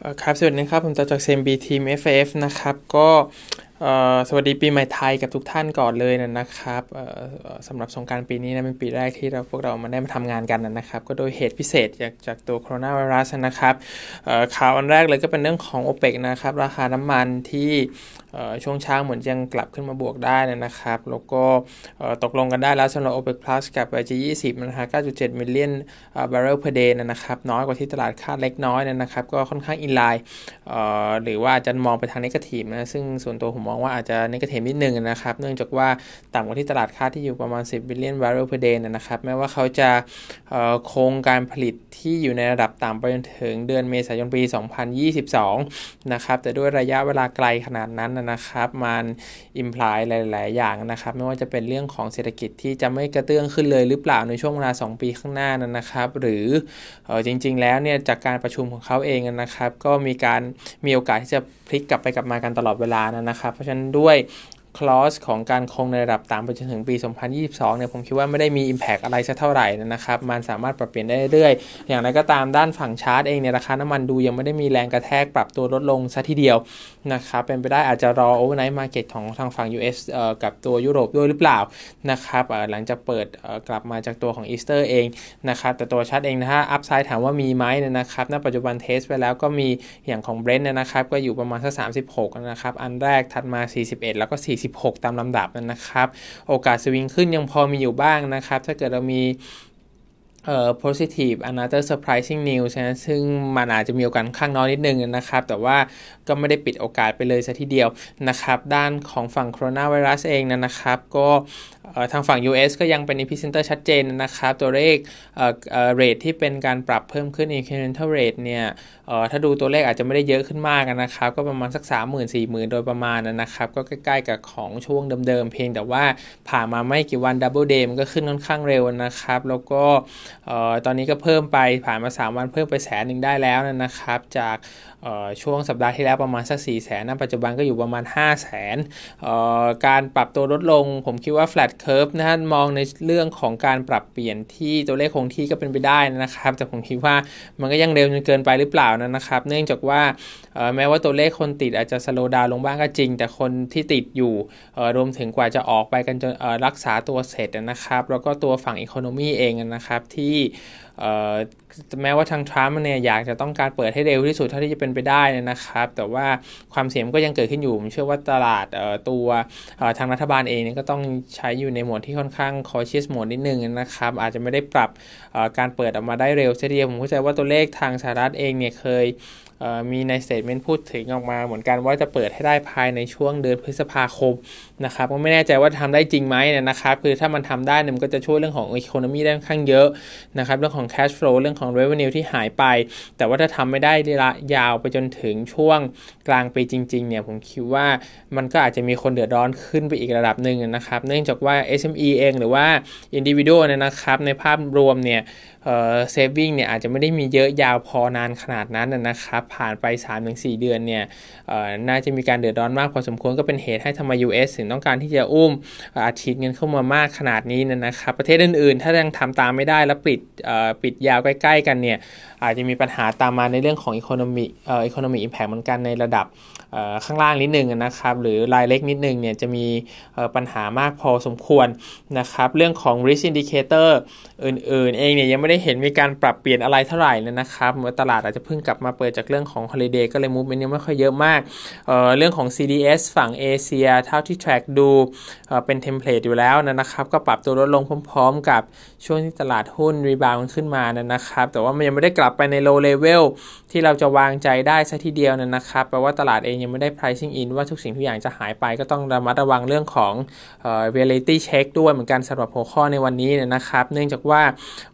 ครับสวัสดีครับ ผมจะจากเซมบีทีม FF นะครับ ก็ สวัสดีปีใหม่ไทยกับทุกท่านก่อนเลยนะครับสำหรับสงการปีนี้นะเป็นปีแรกที่เราพวกเรามาได้มาทำงานกันนะครับ ก็โดยเหตุพิเศษจากจากตัวโคโรนาไวรัสนะครับข่าวอันแรกเลยก็เป็นเรื่องของ o p e ปนะครับ ราคาน้ำมันที่ช่วงเช้าเหมือนยังกลับขึ้นมาบวกได้นะครับ แล้วก็ตกลงกันได้แล้วสำหรับ OPEC Plus กับ IG20 นะฮะ9.7 million barrel per day นะครับ น้อยกว่าที่ตลาดคาดเล็กน้อยนะครับ ก็ค่อนข้าง inline หรือว่าจะมองไปทาง negative นะซึ่งส่วนตัวผมมองว่าอาจจะ negative นิดนึงนะครับ เนื่องจากว่าต่ำกว่าที่ตลาดคาดที่อยู่ประมาณ 10มิลเลียนบาร์เรล per day นะครับ แม้ว่าเขาจะโครงการผลิตที่อยู่ในระดับต่ำไปจนถึงเดือนเมษายนปี 2022 นะครับ แต่ด้วยระยะเวลาไกลขนาดนั้นนะครับ มัน implyหลาย ๆ อย่างนะครับ ไม่ว่าจะเป็นเรื่องของเศรษฐกิจที่จะไม่กระเตื้องขึ้นเลยหรือเปล่าในช่วงเวลา 2 ปีข้างหน้านั้นนะครับ หรืออจริง ๆ แล้วเนี่ยจากการประชุมของเขาเองนะครับ ก็มีการมีโอกาสที่จะพลิกกลับไปกลับมากันตลอดเวลานะครับเพราะฉะนั้นด้วย คลอสของการคงในระดับตามไปจนถึงปี 2022 เนี่ยผมคิดว่าไม่ได้มี Impact อะไรสักเท่าไหร่นะครับ มันสามารถปรับเปลี่ยนได้เรื่อยๆ อย่างไรก็ตามด้านฝั่งชาร์ตเองเนี่ยราคาน้ำมันดูยังไม่ได้มีแรงกระแทกปรับตัวลดลงซะทีเดียวนะครับ เป็นไปได้อาจจะรอ overnight market ของทางฝั่ง US เอ่อกับตัวยุโรปด้วยหรือเปล่านะครับหลังจากเปิดกลับมาจากตัวของอีสเตอร์เองนะครับแต่ตัวชาร์ตเองนะฮะ upside ถามว่ามีไหมนะครับณปัจจุบัน test ไปแล้วก็มีอย่างของ Brent นะครับก็อยู่ประมาณสัก36นะครับอันแรกถัดมา 41 แล้วก็46 ตามลำดับนะครับ โอกาสสวิงขึ้นยังพอมีอยู่บ้างนะครับ ถ้าเกิดเรามีเอ่อ positive another surprising news นะซึ่งมันอาจจะมีโอกาสค่อนข้างน้อยนิดนึงนะครับ แต่ว่าก็ไม่ได้ปิดโอกาสไปเลยซะทีเดียวนะครับ ด้านของฝั่งโคโรนาไวรัสเองนะครับ ก็ทางฝั่ง US ก็ยังเป็น epicenter ชัดเจนนะครับ ตัวเลข rate ที่เป็นการปรับเพิ่มขึ้น incremental rate เนี่ย ถ้าดูตัวเลขอาจจะไม่ได้เยอะขึ้นมากนะครับ ก็ประมาณสัก 3 0 0 0 0 4 0 0 0 โดยประมาณนะครับ ก็ใกล้ๆกับของช่วงเดิมๆ เพียงแต่ว่าผ่านมาไม่กี่วัน double เลยมันก็ขึ้นค่อนข้างเร็วนะครับ แล้วก็ตอนนี้ก็เพิ่มไปผ่านมา 3 วันเพิ่มไปแสนหนึ่งได้แล้วนะครับ จาก ช่วงสัปดาห์ที่แล้วประมาณสัก4 0 0แสนปัจจุบันก็อยู่ประมาณ 5 0 0แสนการปรับตัวลดลง ผมคิดว่า flat curve นะมองในเรื่องของการปรับเปลี่ยนที่ตัวเลขคงที่ก็เป็นไปได้นะครับ แต่ผมคิดว่ามันก็ยังเร็วจนเกินไปหรือเปล่านะครับ เนื่องจากว่าแม้ว่าตัวเลขคนติดอาจจะสโลดาลงบ้างก็จริง แต่คนที่ติดอยู่รวมถึงกว่าจะออกไปกันจนรักษาตัวเสร็จนะครับ แล้วก็ตัวฝั่ง economy เองนะครับที่ แม้ว่าทางทรัมป์เนี่ยอยากจะต้องการเปิดให้เร็วที่สุดเท่าที่จะเป็นไปได้นะครับ แต่ว่าความเสี่ยงก็ยังเกิดขึ้นอยู่ผมเชื่อว่าตลาดตัวทางรัฐบาลเองก็ต้องใช้อยู่ในโหมดที่ค่อนข้าง cautious mode นิดนึงนะครับ อาจจะไม่ได้ปรับการเปิดออกมาได้เร็วเสียทีเดียวผมเข้าใจว่าตัวเลขทางสหรัฐเองเนี่ยเคย มีใน statement พูดถึงออกมาเหมือนกันว่าจะเปิดให้ได้ภายในช่วงเดือนพฤษภาคมนะครับก็ไม่แน่ใจว่าทำได้จริงไหมนะครับคือถ้ามันทำได้เนี่ยมันก็จะช่วยเรื่องของอีโคโนมีได้ค่อนข้างเยอะนะครับเรื่องของ cash flow เรื่องของ revenue ที่หายไป แต่ว่าถ้าทำไม่ได้ระยะยาวไปจนถึงช่วงกลางปีจริงๆเนี่ยผมคิดว่ามันก็อาจจะมีคนเดือดร้อนขึ้นไปอีกระดับหนึ่งนะครับ เนื่องจากว่า SME เองหรือว่า individual เนี่ยนะครับในภาพรวมเนี่ยเซฟวิ่งเนี่ยอาจจะไม่ได้มีเยอะยาวพอนานขนาดนั้นนะครับผ่านไป 3-4 เดือนเนี่ยน่าจะมีการเดือดร้อนมากพอสมควรก็เป็นเหตุให้ทำไม US ถึงต้องการที่จะอุ้มอาชีพเงินเข้ามามากขนาดนี้นะครับ ประเทศอื่นๆ ถ้ายังทำตามไม่ได้แล้วปิดปิดยาวใกล้ ๆ กันเนี่ยอาจจะมีปัญหาตามมาในเรื่องของอีโคโนมีเอ่ออีโคโนมีอิมแพคเหมือนกันในระดับข้างล่างนิดนึงนะครับ หรือรายเล็กนิดนึงเนี่ยจะมีปัญหามากพอสมควรนะครับ เรื่องของ risk indicator อื่นๆ เองเนี่ยยังไม่ได้เห็นมีการปรับเปลี่ยนอะไรเท่าไหร่เลยนะครับเมื่อตลาดอาจจะเพิ่งกลับมาเปิดจากเรื่องของ holiday ก็เลยมูฟมันยังไม่ค่อยเยอะมากเรื่องของ CDS ฝั่งเอเชียเท่าที่ track ดูเป็น template อยู่แล้วนะครับ ก็ปรับตัวลดลงพร้อม ๆ กับช่วงที่ตลาดหุ้น rebound ขึ้นมานะครับ แต่ว่ามันยังไม่ได้กลับไปใน low level ที่เราจะวางใจได้ซะทีเดียวนะครับแปลว่าตลาดเองยังไม่ได้ pricing in ว่าทุกสิ่งทุกอย่างจะหายไปก็ต้องระมัดระวังเรื่องของเอ่อ reality check ด้วยเหมือนกันสำหรับหัวข้อในวันนี้นะครับ เนื่องจากว่า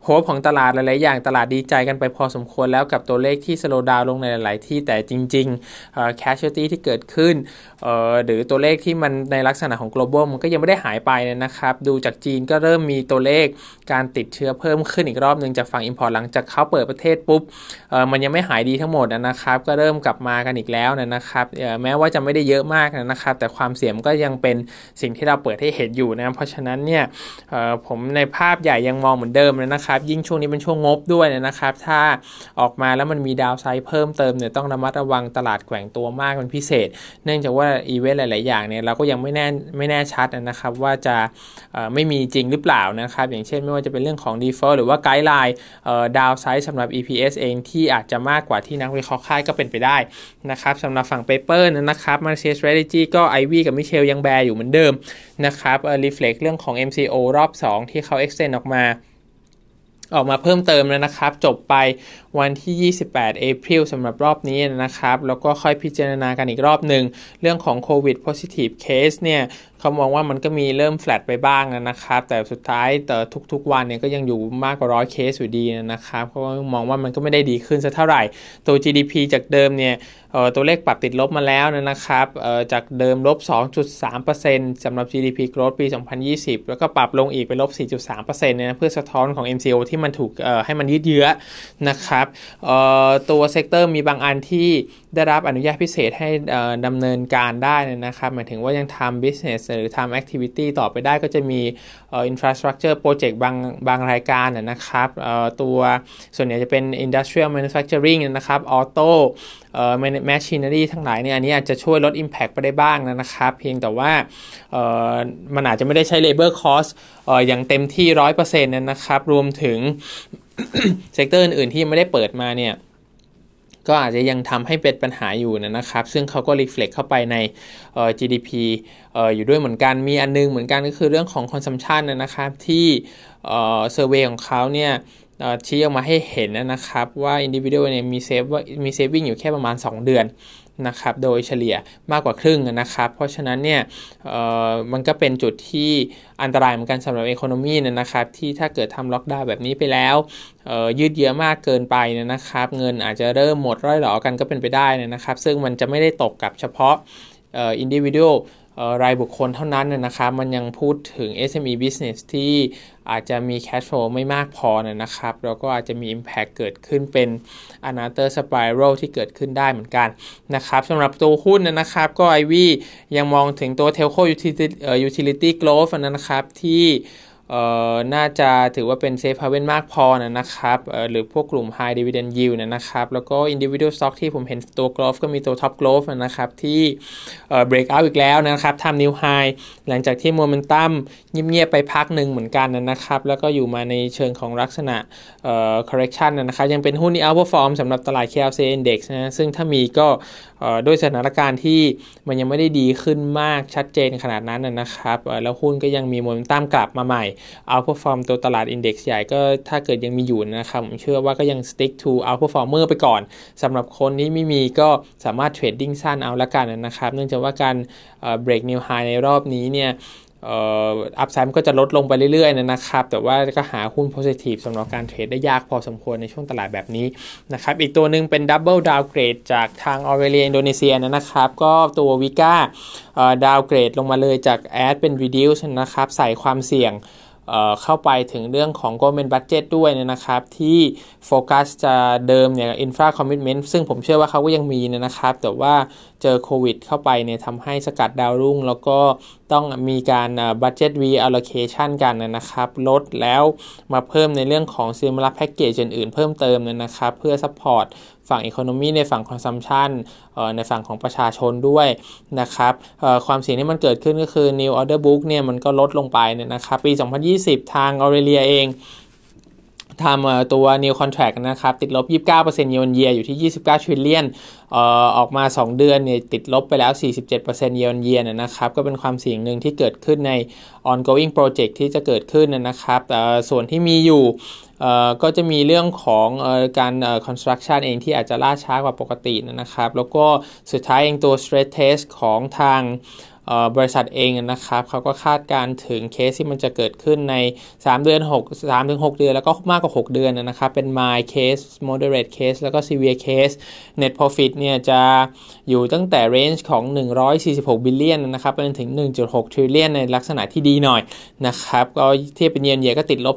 hope ของตลาดหลายๆอย่างตลาดดีใจกันไปพอสมควรแล้วกับตัวเลขที่ slow down ลงในหลาย ๆ ที่แต่จริงๆเอ่อ casualty ที่เกิดขึ้นหรือตัวเลขที่มันในลักษณะของ global มันก็ยังไม่ได้หายไปนะครับ ดูจากจีนก็เริ่มมีตัวเลขการติดเชื้อเพิ่มขึ้นอีกรอบหนึ่งจากฝั่ง import หลังจากเขาเปิดประเทศปุ๊บมันยังไม่หายดีทั้งหมดนะครับ ก็เริ่มกลับมากันอีกแล้วนะครับแม้ว่าจะไม่ได้เยอะมากนะครับ แต่ความเสี่ยงก็ยังเป็นสิ่งที่เราเปิดให้เห็นอยู่นะเพราะฉะนั้นเนี่ยผมในภาพใหญ่ยังมองเหมือนเดิมนะครับ ยิ่งช่วงวงนี้เป็นช่วงงบด้วยนะครับ ถ้าออกมาแล้วมันมีดาวไซด์เพิ่มเติมเนี่ยต้องระมัดระวังตลาดแกว่งตัวมากเป็นพิเศษ เนื่องจากว่าอีเวนต์หลาย ๆ อย่างเนี่ยเราก็ยังไม่แน่ไม่แน่ชัดนะครับ ว่าจะไม่มีจริงหรือเปล่านะครับ อย่างเช่นไม่ว่าจะเป็นเรื่องของ default หรือว่า guideline downside สำหรับ EPS เองที่อาจจะมากกว่าที่นักวิเคราะห์คาดก็เป็นไปได้นะครับสำหรับฝั่ง paper นะครับ Market Strategy ก็ไอวี่กับมิเชลยัง bear อยู่เหมือนเดิมนะครับเอ่อ reflect เรื่องของ MCO รอบ 2 ที่เขา extend ออกมา ออกมาเพิ่มเติมแล้วนะครับ จบไปวันที่ 28 เอพิลสำหรับรอบนี้นะครับ แล้วก็ค่อยพิจารณากันอีกรอบหนึ่ง เรื่องของโควิด positive case เนี่ย เขามองว่ามันก็มีเริ่มแฟลตไปบ้างนะครับ แต่สุดท้ายแต่ทุกๆวันเนี่ยก็ยังอยู่มากกว่าร้อยเคสอยู่ดีนะครับเขามองว่ามันก็ไม่ได้ดีขึ้นสักเท่าไหร่ ตัว GDP จากเดิมเนี่ยตัวเลขปรับติดลบมาแล้วนะครับจากเดิมลบ 2.3%สำหรับ GDP growth ปี 2020 แล้วก็ปรับลงอีกไปลบ 4.3%เนี่ยเพื่อสะท้อนของ MCO ที่มันถูกให้มันยืดเยื้อนะครับตัว sector มีบางอันที่ ได้รับอนุญาตพิเศษให้ดำเนินการได้นะครับ หมายถึงว่ายังทำ business หรือทำ activity ต่อไปได้ก็จะมี infrastructure project บางบางรายการนะครับตัวส่วนใหญ่จะเป็น industrial manufacturing นะครับ auto machinery ทั้งหลายเนี่ยอันนี้อาจจะช่วยลด impact ไปได้บ้างนะครับ เพียงแต่ว่ามันอาจจะไม่ได้ใช้ labor cost อออย่างเต็มที่ 100%นะครับ รวมถึง sector อื่นๆที่ไม่ได้เปิดมาเนี่ย ก็อาจจะยังทำให้เป็นปัญหาอยู่นะครับ ซึ่งเขาก็ reflect เข้าไปใน GDP อยู่ด้วยเหมือนกัน มีอันนึงเหมือนกันก็คือเรื่องของ consumption นะครับ ที่ survey ของเขาเนี่ยชี้ออกมาให้เห็นนะครับว่า individual เนี่ยมี save มี saving อยู่แค่ประมาณ 2 เดือน นะครับโดยเฉลี่ยมากกว่าครึ่งนะครับ เพราะฉะนั้นเนี่ยมันก็เป็นจุดที่อันตรายเหมือนกันสำหรับอีโคโนมีนะครับ ที่ถ้าเกิดทำล็อกดาวน์แบบนี้ไปแล้วยืดเยื้อมากเกินไปนะครับ เงินอาจจะเริ่มหมดร่อยหลอกันก็เป็นไปได้นะครับ ซึ่งมันจะไม่ได้ตกกับเฉพาะอินดิวิเดียล รายบุคคลเท่านั้นนะครับ มันยังพูดถึง SME business ที่อาจจะมี cash flow ไม่มากพอนะครับ แล้วก็อาจจะมี impact เกิดขึ้นเป็น another spiral ที่เกิดขึ้นได้เหมือนกันนะครับสำหรับตัวหุ้นนะครับ ก็ IV ยังมองถึงตัว telco utility utility growth นะครับที่ น่าจะถือว่าเป็นเซฟฮาเวนมากพอนะครับหรือพวกกลุ่ม High Dividend Yield นะครับ แล้วก็ Individual Stock ที่ผมเห็นตัว Growth ก็มีตัว Top Growth นะครับ ที่เอ่อ Break out อีกแล้วนะครับทำ New High หลังจากที่ Momentum เงียบๆไปพักหนึ่งเหมือนกันนะครับ แล้วก็อยู่มาในเชิงของลักษณะเอ่อ correction นะครับยังเป็นหุ้นที่ outperform สำหรับตลาด KLCI Index นะซึ่งถ้ามีก็ด้วยสถานการณ์ที่มันยังไม่ได้ดีขึ้นมากชัดเจนขนาดนั้นนะครับแล้วหุ้นก็ยังมีโมเมนตัมกลับมาใหม่ outperform ตัวตลาด index ใหญ่ก็ถ้าเกิดยังมีอยู่นะครับ ผมเชื่อว่าก็ยัง stick to outperformer ไปก่อนสำหรับคนที่ไม่มีก็สามารถ trading สั้นเอาละกันนะครับ เนื่องจากว่าการ break new high ในรอบนี้เนี่ยupside มันก็จะลดลงไปเรื่อยๆนะครับ แต่ว่าก็หาหุ้น positive สำหรับการ trade ได้ยากพอสมควรในช่วงตลาดแบบนี้นะครับ อีกตัวหนึ่งเป็น double downgrade จากทางออเรเลียอินโดนีเซียนะครับ ก็ตัว WIKA downgrade ลงมาเลยจาก add เป็น reduce นะครับ ใส่ความเสี่ยง เข้าไปถึงเรื่องของ government budget ด้วยนะครับ ที่โฟกัสจะเดิมเนี่ย infra commitment ซึ่งผมเชื่อว่าเขาก็ยังมีนะครับ แต่ว่าเจอโควิดเข้าไปเนี่ยทำให้สกัดดาวรุ่ง แล้วก็ต้องมีการ budget reallocation กันนะครับลดแล้วมาเพิ่มในเรื่องของ similar package อื่นๆเพิ่มเติมนะครับ เพื่อ support ฝั่งอีโคโนมีในฝั่งคอนซัมชันในฝั่งของประชาชนด้วยนะครับความเสี่ยงที่มันเกิดขึ้นก็คือ new order book เนี่ยมันก็ลดลงไปเนี่ยนะครับ ปี 2020 ทางออเรเลียเอง ทำตัว new contract นะครับ ติดลบ 29%เยนเยียอยู่ที่ 29 trillion ออกมา 2 เดือนเนี่ยติดลบไปแล้ว 47%เยนเยียนะครับ ก็เป็นความเสี่ยงหนึ่งที่เกิดขึ้นใน ongoing project ที่จะเกิดขึ้นนะครับ ส่วนที่มีอยู่ก็จะมีเรื่องของการ construction เองที่อาจจะล่าช้ากว่าปกตินะครับ แล้วก็สุดท้ายเองตัว stress test ของทาง บริษัทเองนะครับเขาก็คาดการถึงเคสที่มันจะเกิดขึ้นใน 3 เดือน 6 3ถึง6เดือน แล้วก็มากกว่า 6 เดือนนะครับ เป็น mild case moderate case แล้วก็ severe case net profit เนี่ยจะอยู่ตั้งแต่ range ของ 146 billion นะครับไปจนถึง 1.6 trillion ในลักษณะที่ดีหน่อยนะครับก็เทียบเป็นเยนเยก็ติดลบ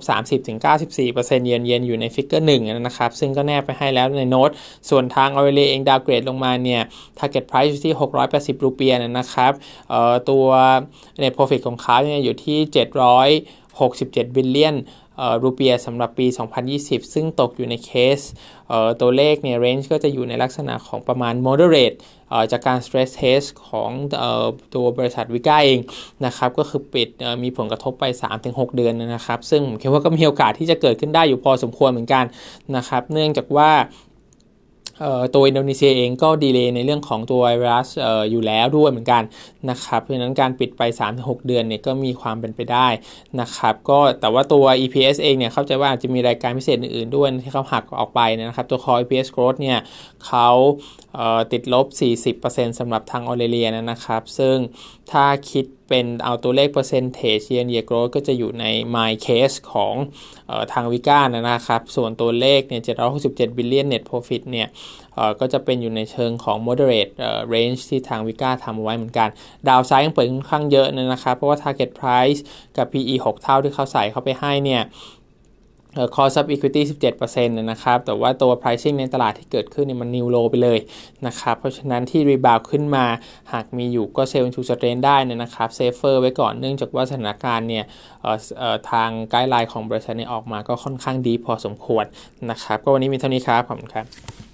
30-94%เยนเยนอยู่ใน figure หนึ่งนะครับซึ่งก็แนบไปให้แล้วในโน้ต ส่วนทางออเรเลียเอง downgrade ลงมาเนี่ย target price อยู่ที่ 680 รูเปียห์นะครับตัว net profit ของเขาเนี่ยอยู่ที่ 767 billion รูเปียสำหรับปี 2020 ซึ่งตกอยู่ในเคสตัวเลขเนี่ย range ก็จะอยู่ในลักษณะของประมาณ moderate จากการ stress test ของตัวบริษัทวิก้าเองนะครับก็คือปิดมีผลกระทบไป 3-6 เดือนนะครับ ซึ่งผมคิดว่าก็มีโอกาสที่จะเกิดขึ้นได้อยู่พอสมควรเหมือนกันนะครับ เนื่องจากว่า ตัวอินโดนีเซียเองก็ delay ในเรื่องของตัวไวรัสออยู่แล้วด้วยเหมือนกันนะครับเพราะฉะนั้นการปิดไป 3-6 เดือนเนี่ยก็มีความเป็นไปได้นะครับก็แต่ว่าตัว EPS เองเนี่ยเข้าใจว่าอาจจะมีรายการพิเศษอื่นๆ ด้วยที่เขาหักออกไปนะครับตัว Core EPS growth เนี่ยเขาติดลบ 40%สำหรับทางออเรเลียนะครับ ซึ่งถ้าคิด เป็นเอาตัวเลข percentage year growth ก็จะอยู่ใน mild case ของออทางวิก้านะครับ ส่วนตัวเลขเนี่ย767 billion net profit เนี่ยก็จะเป็นอยู่ในเชิงของ moderate range ที่ทางวิก้าทำไว้เหมือนกัน ดาวไซด์ยังเปิดค่อนข้างเยอะนะครับ เพราะว่า target price กับ PE 6 เท่าที่เขาใส่เข้าไปให้เนี่ย cost of equity 17%นะครับ แต่ว่าตัว pricing ในตลาดที่เกิดขึ้นเนี่ยมัน new low ไปเลยนะครับ เพราะฉะนั้นที่ rebound ขึ้นมา หากมีอยู่ก็ sell into strain ได้นะครับ safer ไว้ก่อน เนื่องจากว่าสถานการณ์เนี่ยทางไกด์ไลน์ของบริษัทเนี่ยออกมาก็ค่อนข้างดีพอสมควรนะครับ ก็วันนี้มีเท่านี้ครับ ขอบคุณครับ